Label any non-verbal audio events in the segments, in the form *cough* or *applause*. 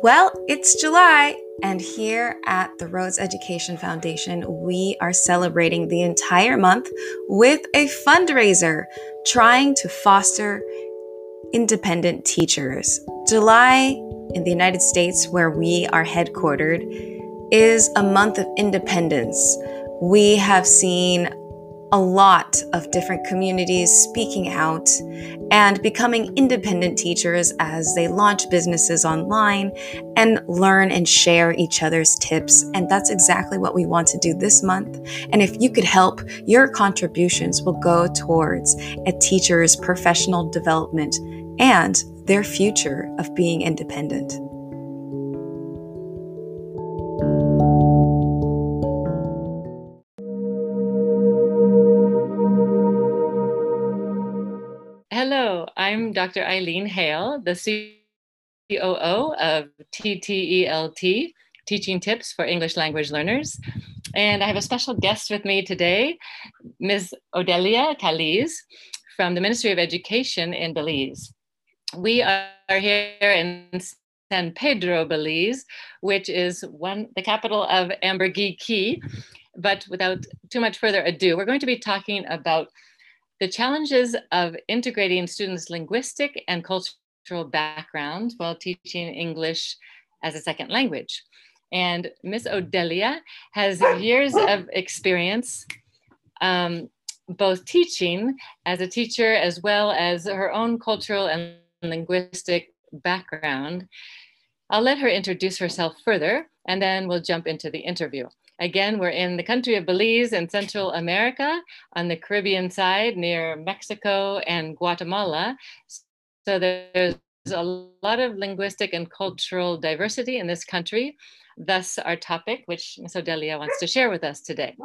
Well, it's July, and here at the Rhodes Education Foundation, we are celebrating the entire month with a fundraiser trying to foster independent teachers. July in the United States, where we are headquartered, is a month of independence. We have seen a lot of different communities speaking out and becoming independent teachers as they launch businesses online and learn and share each other's tips. And that's exactly what we want to do this month. And if you could help, your contributions will go towards a teacher's professional development and their future of being independent. I'm Dr. Eileen Hale, the COO of TTELT, Teaching Tips for English Language Learners. And I have a special guest with me today, Ms. Odelia Caliz from the Ministry of Education in Belize. We are here in San Pedro, Belize, which is one the capital of Ambergris Caye. But without too much further ado, we're going to be talking about the challenges of integrating students' linguistic and cultural background while teaching English as a second language. And Miss Odelia has *laughs* years of experience um, both teaching as a teacher as well as her own cultural and linguistic background. I'll let her introduce herself further and then we'll jump into the interview. Again, we're in the country of Belize in Central America on the Caribbean side near Mexico and Guatemala. So there's a lot of linguistic and cultural diversity in this country. Thus, our topic, which Ms. Odelia wants to share with us today.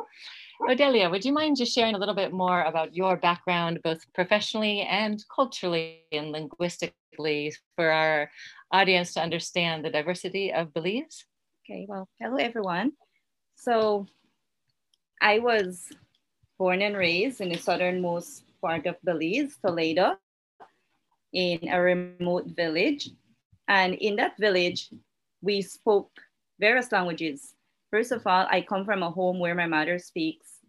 Odelia, would you mind just sharing a little bit more about your background, both professionally and culturally and linguistically, for our audience to understand the diversity of Belize? Okay, well, hello everyone. So I was born and raised in the southernmost part of Belize, Toledo, in a remote village. And in that village, we spoke various languages. First of all, I come from a home where my mother speaks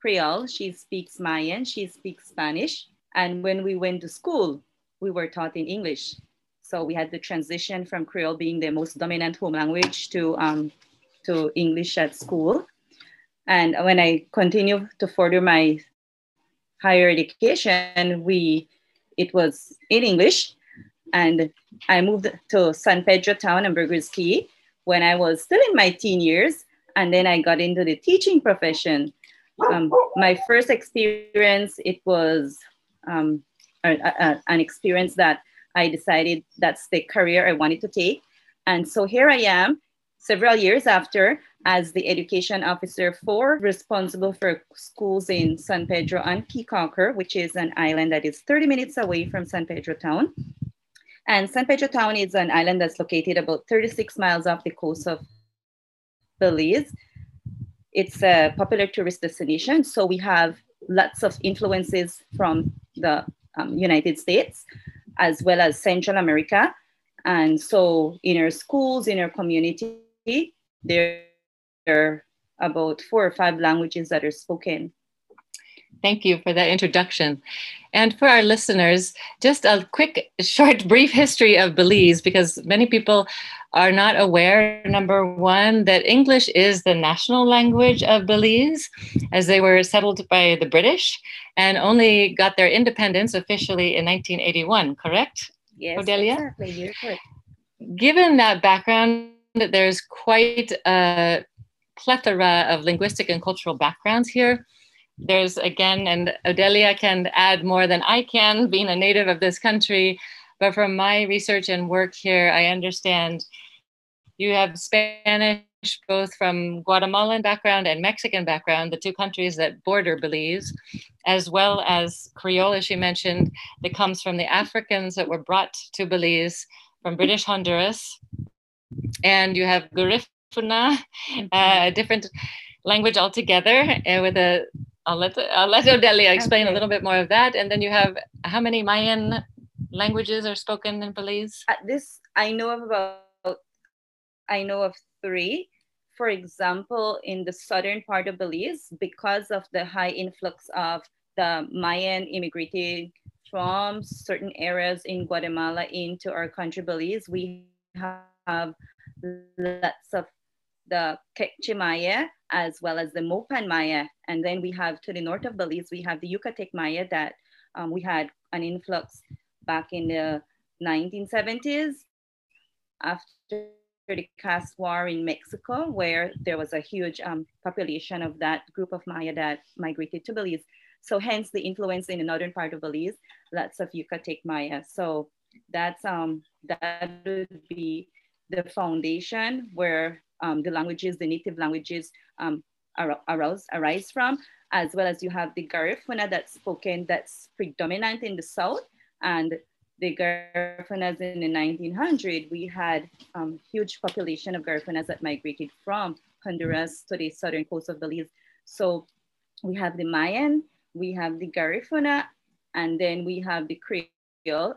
Creole, she speaks Mayan, she speaks Spanish. And when we went to school, we were taught in English. So we had the transition from Creole being the most dominant home language to um, to English at school. And when I continued to further my higher education, we it was in English. And I moved to San Pedro town Ambergris Caye when I was still in my teen years. And then I got into the teaching profession. Um, my first experience, it was um, a, a, an experience that I decided that's the career I wanted to take. And so here I am several years after as the education officer for responsible for schools in San Pedro and Caye which is an island that is 30 minutes away from San Pedro town. And San Pedro town is an island that's located about 36 miles off the coast of Belize. It's a popular tourist destination. So we have lots of influences from the um, United States, as well as Central America. And so in our schools, in our community, there are about four or five languages that are spoken. Thank you for that introduction. And for our listeners, just a quick, short, brief history of Belize, because many people are not aware, number one, that English is the national language of Belize, as they were settled by the British and only got their independence officially in 1981, correct? Yes, Odelia? exactly. You're correct. Given that background, that there's quite a plethora of linguistic and cultural backgrounds here. There's again, and Odelia can add more than I can, being a native of this country. But from my research and work here, I understand you have Spanish both from Guatemalan background and Mexican background, the two countries that border Belize, as well as Creole, as she mentioned, that comes from the Africans that were brought to Belize from British Honduras and you have Garifuna, *laughs* a different language altogether, uh, with a I'll let I'll let Odelia explain okay. a little bit more of that, and then you have how many Mayan languages are spoken in Belize? At this, I know of about I know of three. For example, in the southern part of Belize, because of the high influx of the Mayan immigrating from certain areas in Guatemala into our country, Belize, we have lots of the Kekchi Maya as well as the Mopan Maya. And then we have to the north of Belize, we have the Yucatec Maya that um, we had an influx back in the 1970s after the caste war in Mexico, where there was a huge um, population of that group of Maya that migrated to Belize. So hence the influence in the northern part of Belize, lots of Yucatec Maya. So that's um, that would be the foundation where um, the languages, the native languages um, arouse, arise from, as well as you have the Garifuna that's spoken, that's predominant in the South. And the Garifunas in the 1900, we had um, huge population of Garifunas that migrated from Honduras to the southern coast of Belize. So we have the Mayan, we have the Garifuna, and then we have the Creole.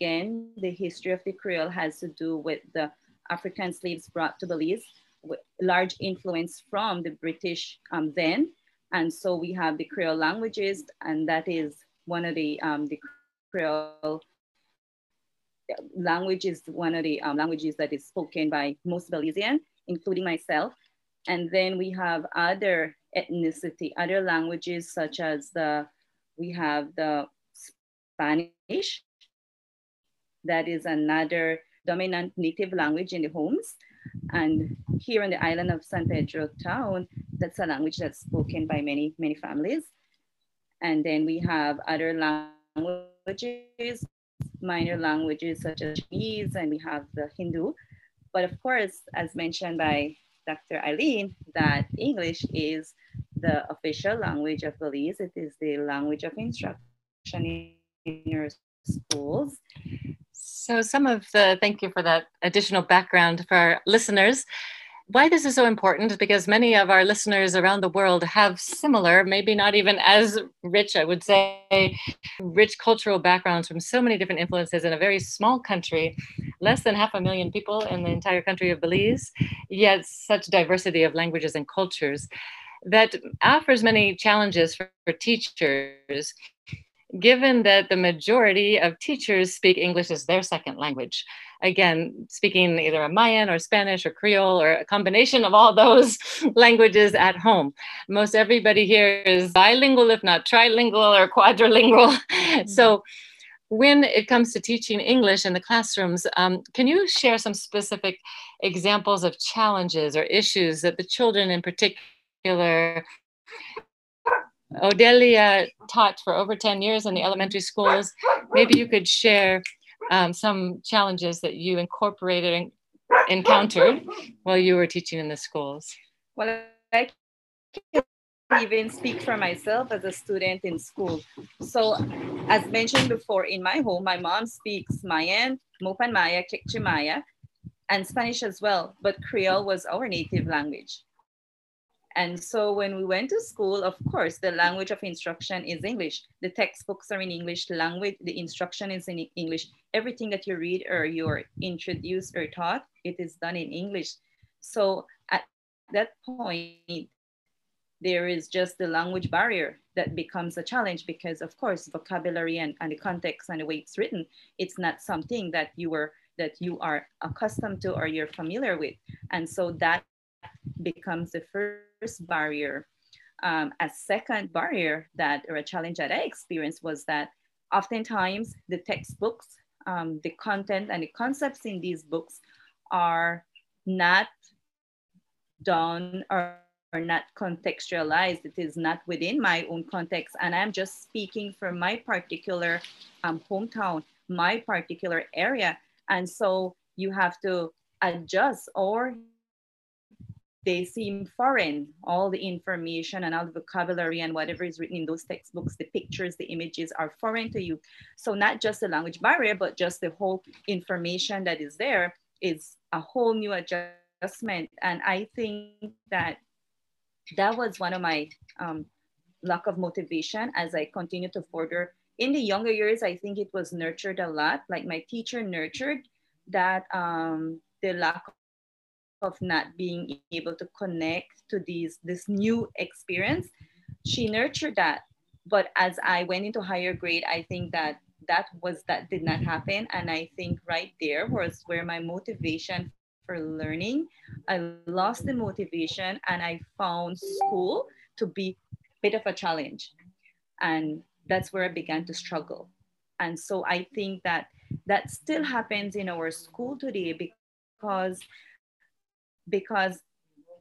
Again, the history of the Creole has to do with the African slaves brought to Belize, with large influence from the British um, then. And so we have the Creole languages, and that is one of the, um, the Creole language is one of the um, languages that is spoken by most Belizean, including myself. And then we have other ethnicity, other languages such as the, we have the Spanish, that is another dominant native language in the homes. And here on the island of San Pedro town, that's a language that's spoken by many, many families. And then we have other languages, minor languages such as Chinese, and we have the Hindu. But of course, as mentioned by Dr. Eileen, that English is the official language of Belize. It is the language of instruction in your schools. So, some of the thank you for that additional background for our listeners. Why this is so important because many of our listeners around the world have similar, maybe not even as rich, I would say, rich cultural backgrounds from so many different influences in a very small country, less than half a million people in the entire country of Belize, yet such diversity of languages and cultures that offers many challenges for, for teachers given that the majority of teachers speak English as their second language. Again, speaking either a Mayan or Spanish or Creole or a combination of all *laughs* those languages at home. Most everybody here is bilingual, if not trilingual or quadrilingual. *laughs* Mm-hmm. So when it comes to teaching English in the classrooms, um, can you share some specific examples of challenges or issues that the children in particular Odelia taught for over 10 years in the elementary schools. Maybe you could share um, some challenges that you incorporated and encountered while you were teaching in the schools. Well, I can't even speak for myself as a student in school. So as mentioned before, in my home, my mom speaks Mayan, Mopan Maya, Kekchi Maya, and Spanish as well, but Creole was our native language. And so when we went to school, of course, the language of instruction is English. The textbooks are in English, language, the instruction is in English. Everything that you read or you're introduced or taught, it is done in English. So at that point, there is just the language barrier that becomes a challenge because of course, vocabulary and, and the context and the way it's written, it's not something that you were that you are accustomed to or you're familiar with. And so that becomes the first barrier. Um, a second barrier that or a challenge that I experienced was that oftentimes the textbooks, um, the content and the concepts in these books are not done or, not contextualized. It is not within my own context. And I'm just speaking for my particular um, hometown, my particular area. And so you have to adjust or they seem foreign. All the information and all the vocabulary and whatever is written in those textbooks, the pictures, the images are foreign to you. So not just the language barrier, but just the whole information that is there is a whole new adjustment. And I think that that was one of my um, lack of motivation as I continue to further. In the younger years, I think it was nurtured a lot. Like my teacher nurtured that um, the lack of not being able to connect to these this new experience she nurtured that. But as i went into higher grade i think that that was that did not happen. And i think right there was where my motivation for learning i lost the motivation and i found school to be a bit of a challenge. And that's where i began to struggle. And so i think that that still happens in our school today because because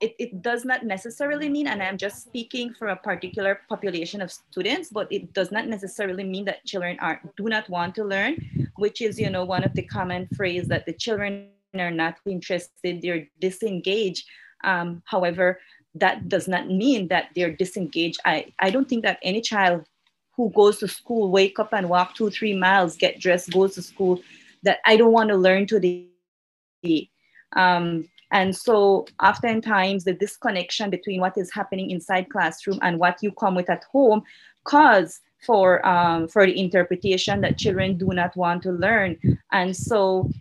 it, it does not necessarily mean, and I'm just speaking for a particular population of students, but it does not necessarily mean that children are do not want to learn, which is, you know, one of the common phrase that the children are not interested, they're disengaged. Um, however, that does not mean that they're disengaged. I, I don't think that any child who goes to school, wake up and walk two, three miles, get dressed, goes to school, that I don't want to learn today. Um, and so oftentimes the disconnection between what is happening inside classroom and what you come with at home cause for, um, for the interpretation that children do not want to learn. And so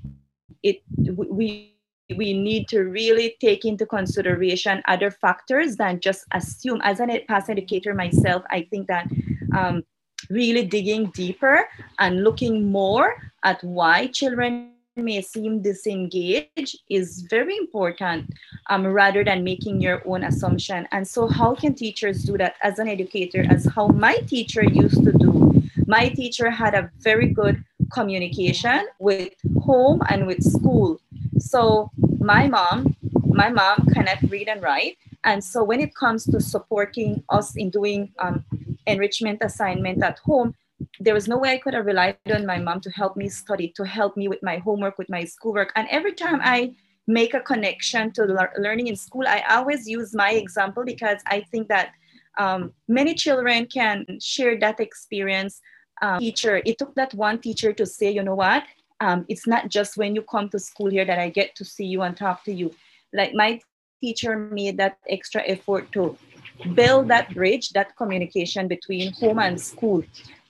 it, we, we need to really take into consideration other factors than just assume. As an past educator myself, I think that um, really digging deeper and looking more at why children may seem disengaged is very important um, rather than making your own assumption. And so how can teachers do that as an educator, as how my teacher used to do? My teacher had a very good communication with home and with school. So my mom, my mom cannot read and write. And so when it comes to supporting us in doing um, enrichment assignment at home, there was no way I could have relied on my mom to help me study, to help me with my homework, with my schoolwork. And every time I make a connection to le- learning in school, I always use my example because I think that um, many children can share that experience. Um, teacher, it took that one teacher to say, you know what? Um, it's not just when you come to school here that I get to see you and talk to you. Like my teacher made that extra effort to build that bridge, that communication between home and school.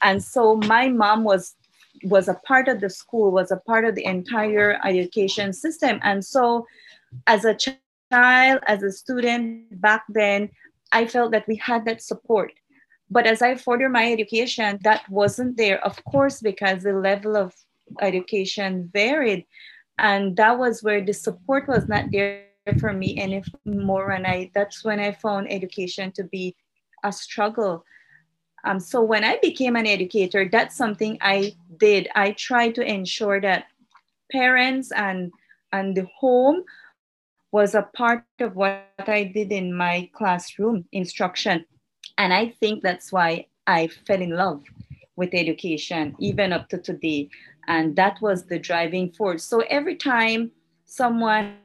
And so my mom was was a part of the school, was a part of the entire education system. And so as a child, as a student back then, I felt that we had that support. But as I further my education, that wasn't there, of course, because the level of education varied. And that was where the support was not there for me any more. And I that's when I found education to be a struggle. Um, so when I became an educator, that's something I did. I tried to ensure that parents and and the home was a part of what I did in my classroom instruction. And I think that's why I fell in love with education, even up to today. And that was the driving force. So every time someone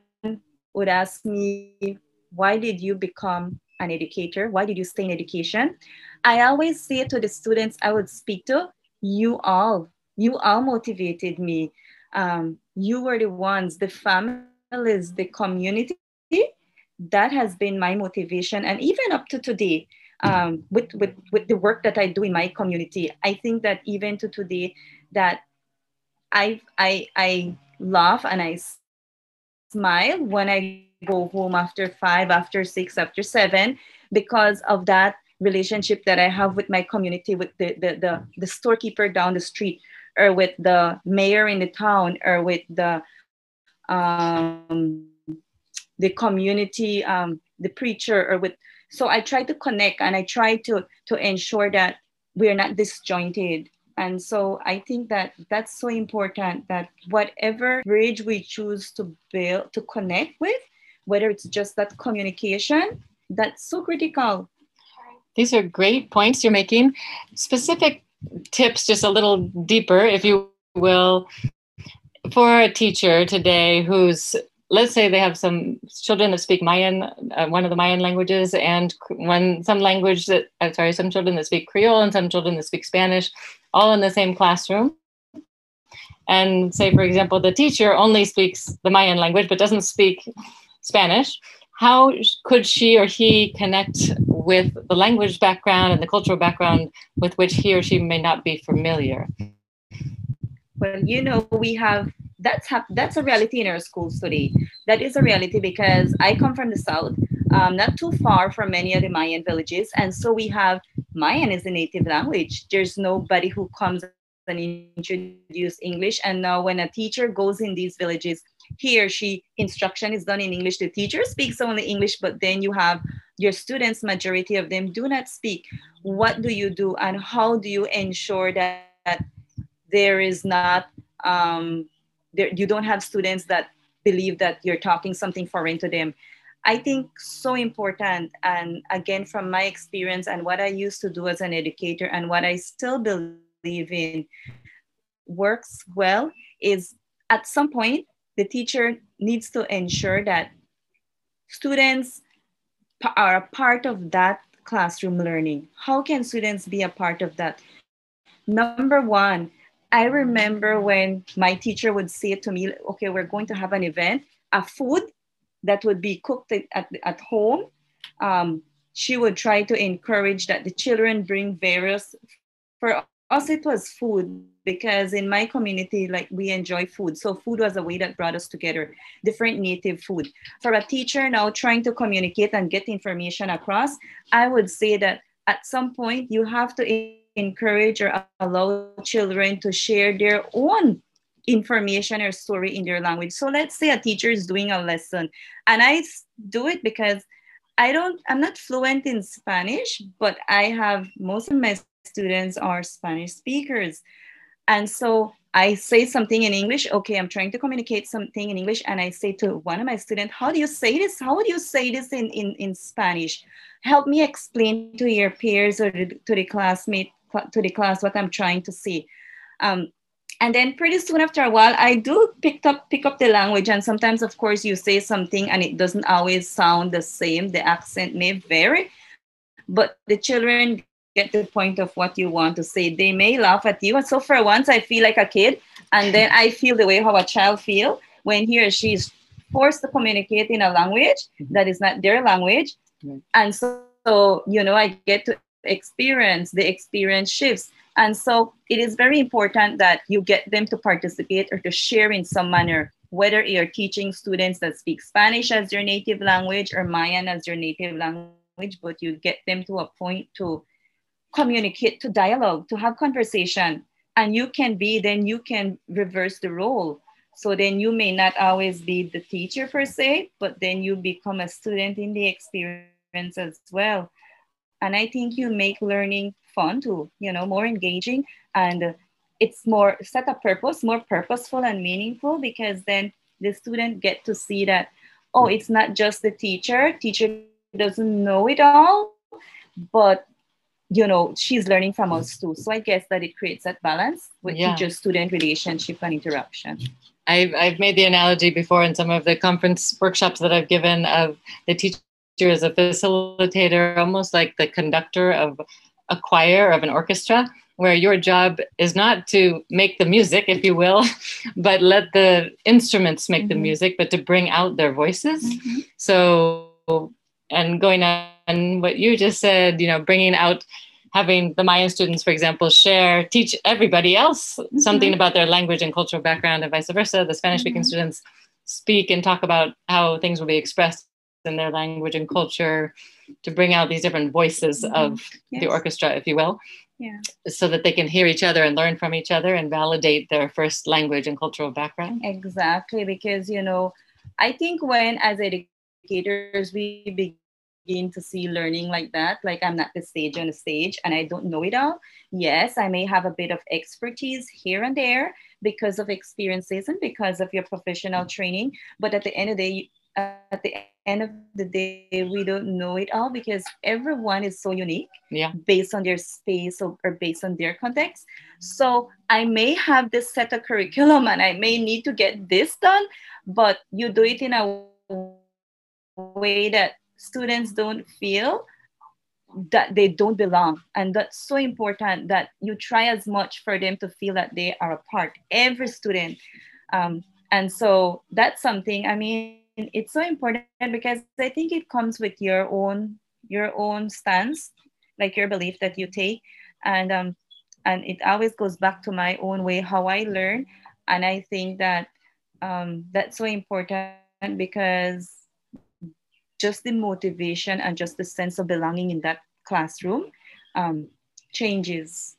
would ask me, why did you become an educator? Why did you stay in education? I always say to the students I would speak to, you all, you all motivated me. Um, you were the ones, the families, the community. That has been my motivation. And even up to today, um, with, with, with the work that I do in my community, I think that even to today, that I, I, I love and I smile when I go home after five, after six, after seven, because of that relationship that I have with my community, with the, the, the, the storekeeper down the street, or with the mayor in the town, or with the um, the community, um, the preacher, or with. So I try to connect and I try to to ensure that we're not disjointed and so I think that that's so important that whatever bridge we choose to build, to connect with, whether it's just that communication, that's so critical. These are great points you're making. Specific tips, just a little deeper, if you will, for a teacher today who's let's say they have some children that speak Mayan, uh, one of the Mayan languages, and one some language that I'm sorry, some children that speak Creole and some children that speak Spanish, all in the same classroom. And say, for example, the teacher only speaks the Mayan language but doesn't speak Spanish. How could she or he connect with the language background and the cultural background with which he or she may not be familiar? Well, you know, we have that's that's a reality in our schools today. That is a reality because I come from the south, um, not too far from many of the Mayan villages, and so we have Mayan is a native language. There's nobody who comes and introduce English, and now when a teacher goes in these villages, he or she instruction is done in English. The teacher speaks only English, but then you have your students, majority of them do not speak. What do you do, and how do you ensure that, that there is not um, there, you don't have students that believe that you're talking something foreign to them. I think so important. And again, from my experience and what I used to do as an educator and what I still believe in works well is at some point, the teacher needs to ensure that students are a part of that classroom learning. How can students be a part of that? Number one, I remember when my teacher would say to me, okay, we're going to have an event, a food that would be cooked at, at home. Um, she would try to encourage that the children bring various, for us, it was food because in my community, like we enjoy food. So food was a way that brought us together, different native food. For a teacher now trying to communicate and get information across, I would say that at some point you have to encourage or allow children to share their own information or story in their language. So let's say a teacher is doing a lesson and I do it because I don't, I'm not fluent in Spanish, but I have most of my students are Spanish speakers. And so I say something in English. Okay, I'm trying to communicate something in English. And I say to one of my students, how do you say this? How would you say this in, in, in Spanish? Help me explain to your peers or to the classmate to the class what I'm trying to say. Um, and then pretty soon after a while, I do pick up pick up the language, and sometimes, of course, you say something and it doesn't always sound the same. The accent may vary, but the children get the point of what you want to say. They may laugh at you, and so for once, I feel like a kid, and then I feel the way how a child feel when he or she is forced to communicate in a language that is not their language, and so, so you know, I get to experience, the experience shifts. And so it is very important that you get them to participate or to share in some manner, whether you're teaching students that speak Spanish as their native language or Mayan as their native language, but you get them to a point to communicate, to dialogue, to have conversation. And you can be, then you can reverse the role. So then you may not always be the teacher per se, but then you become a student in the experience as well and i think you make learning fun too you know more engaging and it's more set a purpose more purposeful and meaningful because then the student get to see that oh mm. it's not just the teacher. Teacher doesn't know it all but you know she's learning from us too. So i guess that it creates that balance with yeah. teacher student relationship and interaction. I've, I've made the analogy before in some of the conference workshops that I've given of the teacher as a facilitator, almost like the conductor of a choir of an orchestra, where your job is not to make the music, if you will, *laughs* but let the instruments make mm-hmm. the music, but to bring out their voices. Mm-hmm. So, and going on what you just said, you know, bringing out having the Mayan students, for example, share, teach everybody else mm-hmm. something about their language and cultural background, and vice versa. The Spanish speaking mm-hmm. students speak and talk about how things will be expressed in their language and culture to bring out these different voices mm-hmm. of yes. the orchestra, if you will. Yeah. So that they can hear each other and learn from each other and validate their first language and cultural background. Exactly, because you know, I think when as educators we begin to see learning like that, like I'm not the stage on the stage and I don't know it all. Yes, I may have a bit of expertise here and there because of experiences and because of your professional training, but at the end of the day, at the end of the day, we don't know it all because everyone is so unique yeah. based on their space or, or based on their context. So I may have this set of curriculum and I may need to get this done, but you do it in a way that students don't feel that they don't belong. And that's so important that you try as much for them to feel that they are a part, every student. Um, and so that's something, I mean, it's so important because I think it comes with your own your own stance, like your belief that you take, and um, and it always goes back to my own way how I learn, and I think that um, that's so important because just the motivation and just the sense of belonging in that classroom um, changes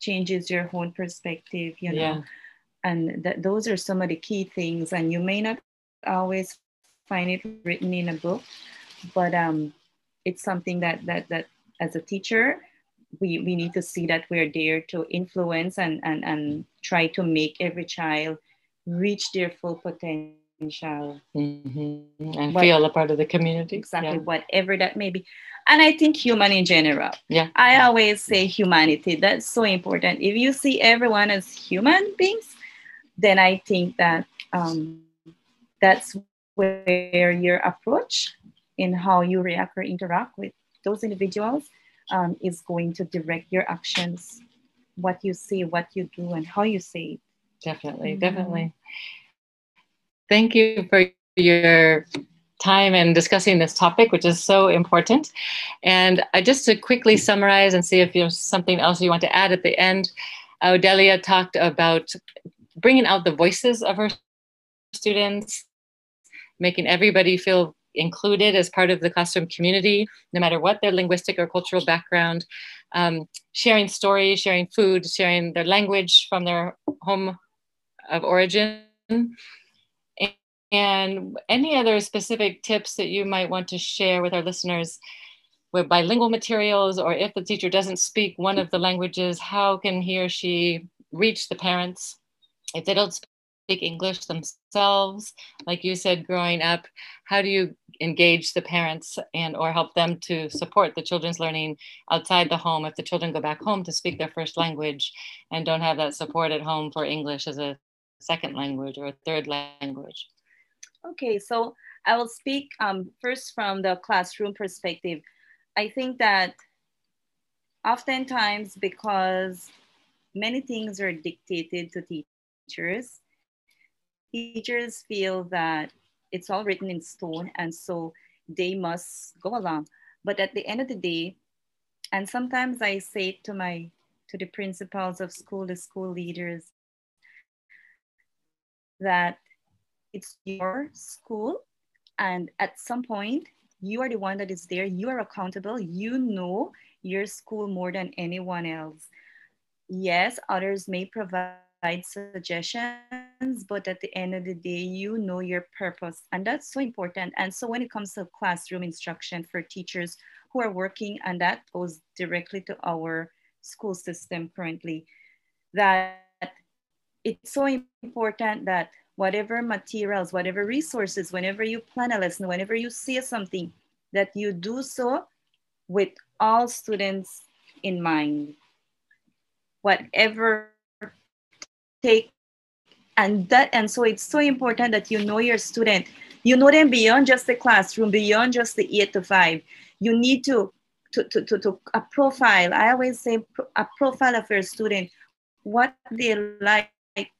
changes your own perspective you know. Yeah. and that those are some of the key things. And you may not always find it written in a book but um, it's something that that that as a teacher we, we need to see that we're there to influence and, and, and try to make every child reach their full potential. Mm-hmm. and what, feel a part of the community. Exactly yeah. whatever that may be. And i think human in general. Yeah. I always say humanity. That's so important. If you see everyone as human beings then i think that um, that's where your approach in how you react or interact with those individuals um, is going to direct your actions what you say what you do and how you say it definitely, mm-hmm. definitely. Thank you for your time and discussing this topic, which is so important. And I, just to quickly summarize and see if there's something else you want to add at the end, Odelia talked about bringing out the voices of her students, making everybody feel included as part of the classroom community, no matter what their linguistic or cultural background, um, sharing stories, sharing food, sharing their language from their home of origin. And any other specific tips that you might want to share with our listeners with bilingual materials, or if the teacher doesn't speak one of the languages, how can he or she reach the parents? If they don't speak English themselves, like you said, growing up, how do you engage the parents and or help them to support the children's learning outside the home if the children go back home to speak their first language and don't have that support at home for English as a second language or a third language? Okay, so I will speak um, first from the classroom perspective. I think that oftentimes because many things are dictated to teachers, teachers feel that it's all written in stone and so they must go along. But at the end of the day, and sometimes I say to my to the principals of school, the school leaders, that it's your school and at some point you are the one that is there. You are accountable. You know your school more than anyone else. Yes others may provide suggestions but at the end of the day you know your purpose and that's so important and so when it comes to classroom instruction for teachers who are working and that goes directly to our school system currently that it's so important that whatever materials, whatever resources, whenever you plan a lesson, whenever you see something, that you do so with all students in mind. Whatever take and that and so it's so important that you know your student. You know them beyond just the classroom beyond just the eight to five. You need to to, to, to, to a profile. I always say a profile of your student. What they like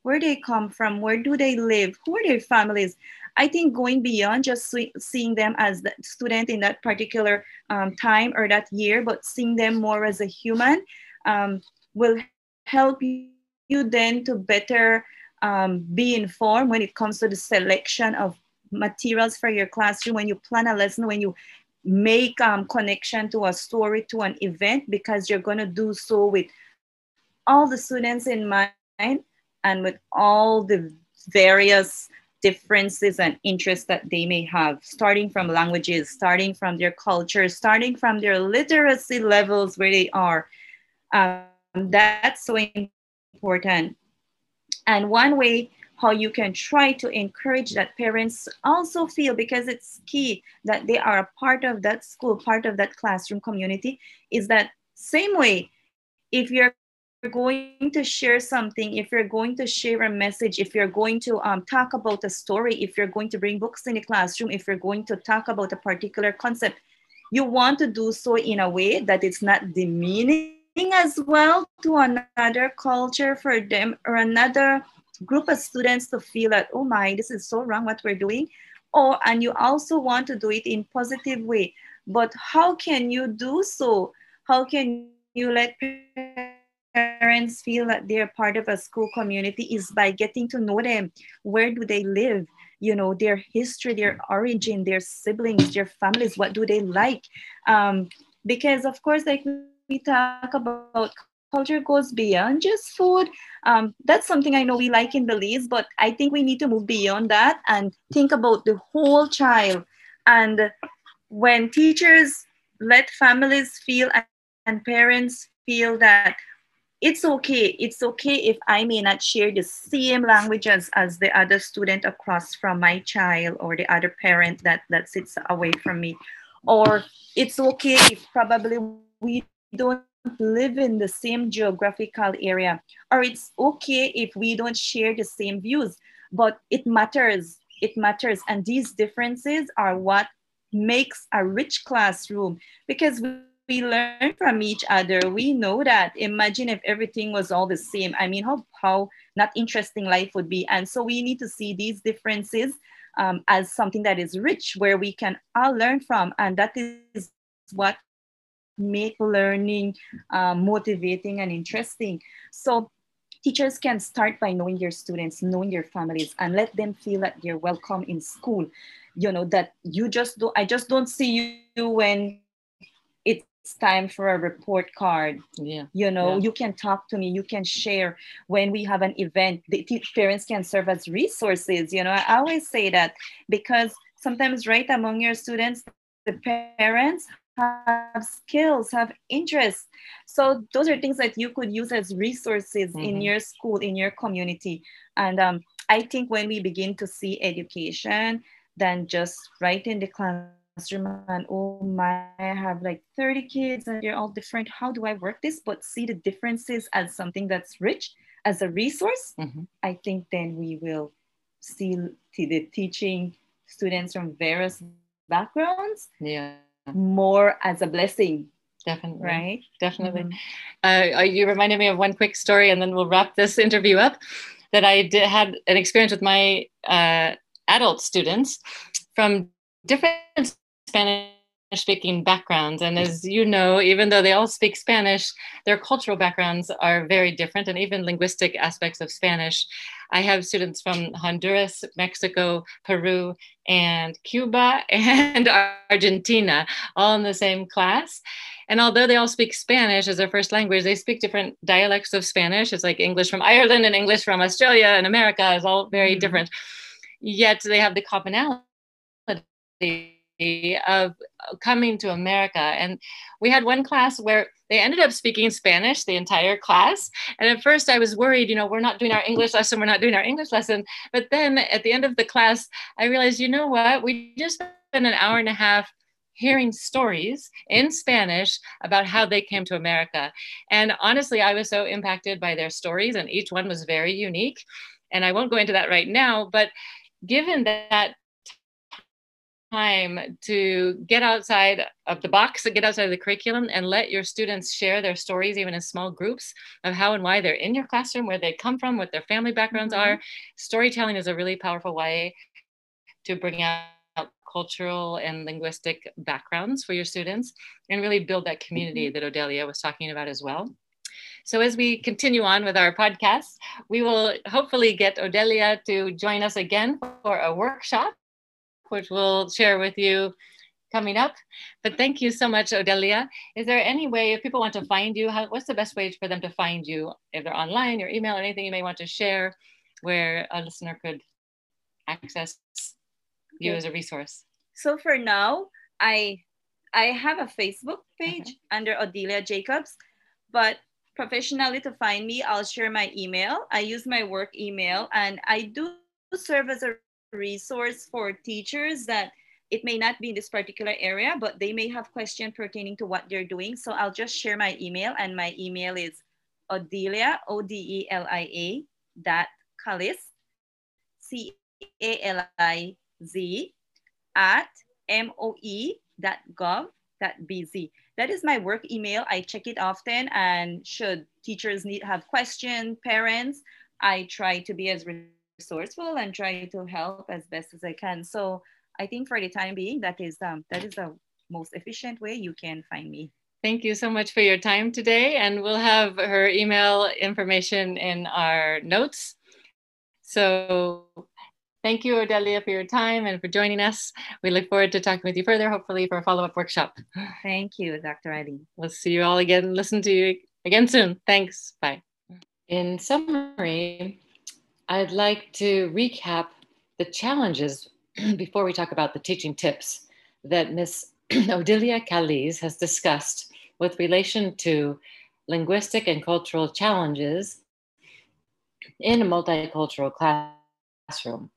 where they come from, where do they live, who are their families. I think going beyond just seeing them as the student in that particular um, time or that year, but seeing them more as a human um, will help you, you then to better um, be informed when it comes to the selection of materials for your classroom, when you plan a lesson, when you make um, connection to a story, to an event, because you're going to do so with all the students in mind and with all the various differences and interests that they may have, starting from languages, starting from their culture, starting from their literacy levels where they are. Um, that's so important. And one way how you can try to encourage that parents also feel, because it's key that they are a part of that school, part of that classroom community, is that same way, if you're going to share something, if you're going to share a message, if you're going to um, talk about a story, if you're going to bring books in the classroom, if you're going to talk about a particular concept, you want to do so in a way that it's not demeaning as well to another culture for them or another group of students to feel that, oh my, this is so wrong what we're doing. Or, and you also want to do it in positive way. But how can you do so? How can you let parents feel that they're part of a school community is by getting to know them. Where do they live? You know, their history, their origin, their siblings, their families, what do they like? Um, because, of course, like we talk about culture goes beyond just food. Um, that's something I know we like in Belize, but I think we need to move beyond that and think about the whole child. And when teachers let families feel and parents feel that it's okay, it's okay if I may not share the same language as, as the other student across from my child or the other parent that, that sits away from me. Or it's okay if probably we don't live in the same geographical area or it's okay if we don't share the same views but it matters it matters. And these differences are what makes a rich classroom because we, we learn from each other. We know that. Imagine if everything was all the same. I mean how how not interesting life would be. And so we need to see these differences um, as something that is rich where we can all learn from. And that is what make learning uh, motivating and interesting. So teachers can start by knowing your students, knowing your families, and let them feel that they're welcome in school. You know, that you just do, I just don't see you when it's time for a report card. Yeah. You know, Yeah. you can talk to me, you can share when we have an event. The parents can serve as resources. You know, I always say that because sometimes right among your students, the parents have skills, have interests. So those are things that you could use as resources in Mhm. your school, in your community. And um, I think when we begin to see education, than just right in the classroom and oh my, I have like 30 kids and they're all different. How do I work this? But see the differences as something that's rich, as a resource. Mhm. I think then we will see the teaching students from various backgrounds Yeah, more as a blessing, definitely. right? Definitely. Mhm. uh, uh, you reminded me of one quick story, and then we'll wrap this *laughs* interview up. That I did, had an experience with my uh, adult students from different Spanish speaking backgrounds. And as you know, even though they all speak Spanish, their cultural backgrounds are very different, and even linguistic aspects of Spanish. I have students from Honduras, Mexico, Peru, and Cuba, *laughs* and Argentina, all in the same class. And although they all speak Spanish as their first language, they speak different dialects of Spanish. It's like English from Ireland and English from Australia and America is all very Mhm. different. Yet they have the commonality of coming to America. And we had one class where they ended up speaking Spanish the entire class. And at first I was worried, you know, we're not doing our English lesson, we're not doing our English lesson. But then at the end of the class, I realized, you know what? We just spent an hour and a half hearing stories in Spanish about how they came to America. And honestly, I was so impacted by their stories, and each one was very unique. And I won't go into that right now, but given that time to get outside of the box, and get outside of the curriculum, and let your students share their stories, even in small groups, of how and why they're in your classroom, where they come from, what their family backgrounds Mhm. are. Storytelling is a really powerful way to bring out cultural and linguistic backgrounds for your students and really build that community that Odelia was talking about as well. So as we continue on with our podcast, we will hopefully get Odelia to join us again for a workshop, which we'll share with you coming up. But thank you so much, Odelia. Is there any way, if people want to find you, how, what's the best way for them to find you? If they're online, your email, or anything you may want to share where a listener could access you Okay. as a resource? So for now, I I have a Facebook page under Odelia Jacobs, but professionally to find me, I'll share my email. I use my work email and I do serve as a resource for teachers that it may not be in this particular area, but they may have questions pertaining to what they're doing. So I'll just share my email and my email is Odelia, O-D-E-L-I-A dot Caliz, C-A-L-I-Z at moe.gov.bz. That is my work email. I check it often, and should teachers need have questions, parents, I try to be as resourceful and try to help as best as I can. So I think for the time being, that is um, that is the most efficient way you can find me. Thank you so much for your time today. And we'll have her email information in our notes. So thank you, Odelia, for your time and for joining us. We look forward to talking with you further, hopefully for a follow-up workshop. Thank you, Dr. Eileen. We'll see you all again, listen to you again soon. Thanks, bye. In summary, I'd like to recap the challenges *clears throat* before we talk about the teaching tips that Miss *clears throat* Odelia Caliz has discussed with relation to linguistic and cultural challenges in a multicultural classroom.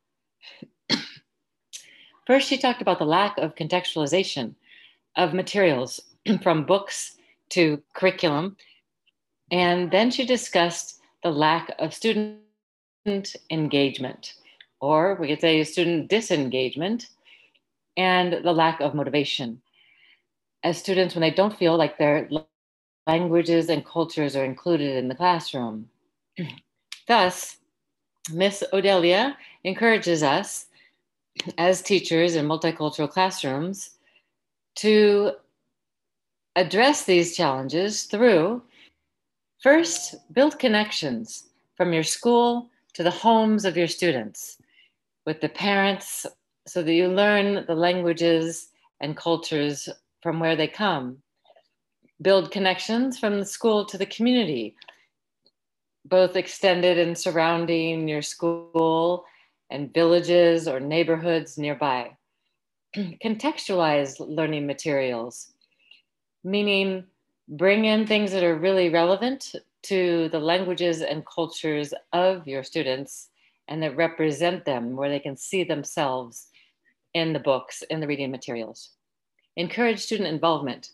*clears throat* First, she talked about the lack of contextualization of materials from books to curriculum. And then she discussed the lack of student engagement, or we could say student disengagement, and the lack of motivation as students when they don't feel like their languages and cultures are included in the classroom. *clears throat* Thus, Miss Odelia encourages us as teachers in multicultural classrooms to address these challenges through first, build connections from your school to the homes of your students with the parents so that you learn the languages and cultures from where they come. Build connections from the school to the community, both extended and surrounding your school and villages or neighborhoods nearby. *clears throat* Contextualize learning materials, meaning bring in things that are really relevant to the languages and cultures of your students and that represent them where they can see themselves in the books, in the reading materials encourage student involvement,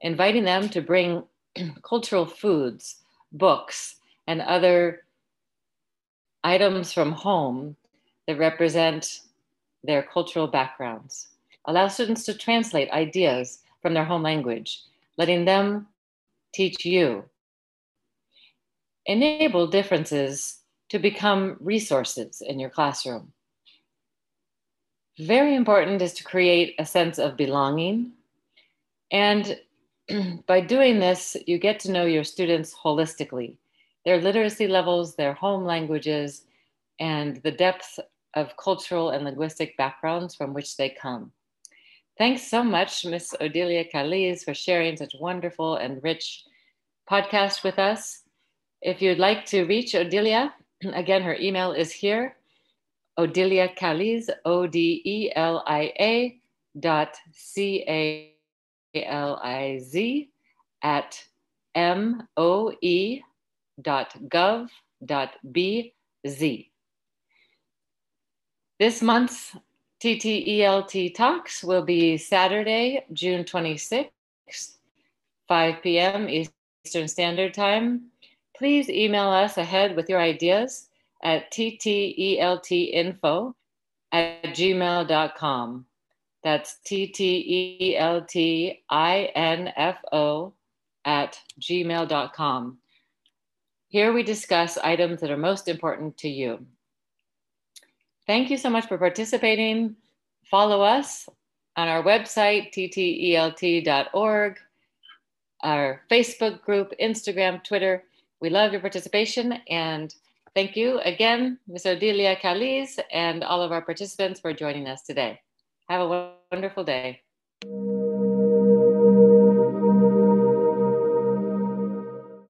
inviting them to bring *clears throat* cultural foods, books, and other items from home that represent their cultural backgrounds. Allow students to translate ideas from their home language, letting them teach you. Enable differences to become resources in your classroom. Very important is to create a sense of belonging. And *clears throat* by doing this, you get to know your students holistically, their literacy levels, their home languages, and the depth of cultural and linguistic backgrounds from which they come. Thanks so much, Miss Odelia Caliz, for sharing such wonderful and rich podcast with us. If you'd like to reach Odelia, *clears throat* again, her email is here Odelia Caliz, O D E L I A dot C A L I Z at M O E dot gov dot B Z. This month's TTELT Talks will be Saturday, June 26th, 5 p.m. Eastern Standard Time. Please email us ahead with your ideas at tteltinfo at gmail.com. That's tteltinfo at gmail.com. Here we discuss items that are most important to you. Thank you so much for participating. Follow us on our website, ttelt.org, our Facebook group, Instagram, Twitter. We love your participation and Thank you again, Ms. Odelia Caliz, and all of our participants for joining us today. Have a wonderful day.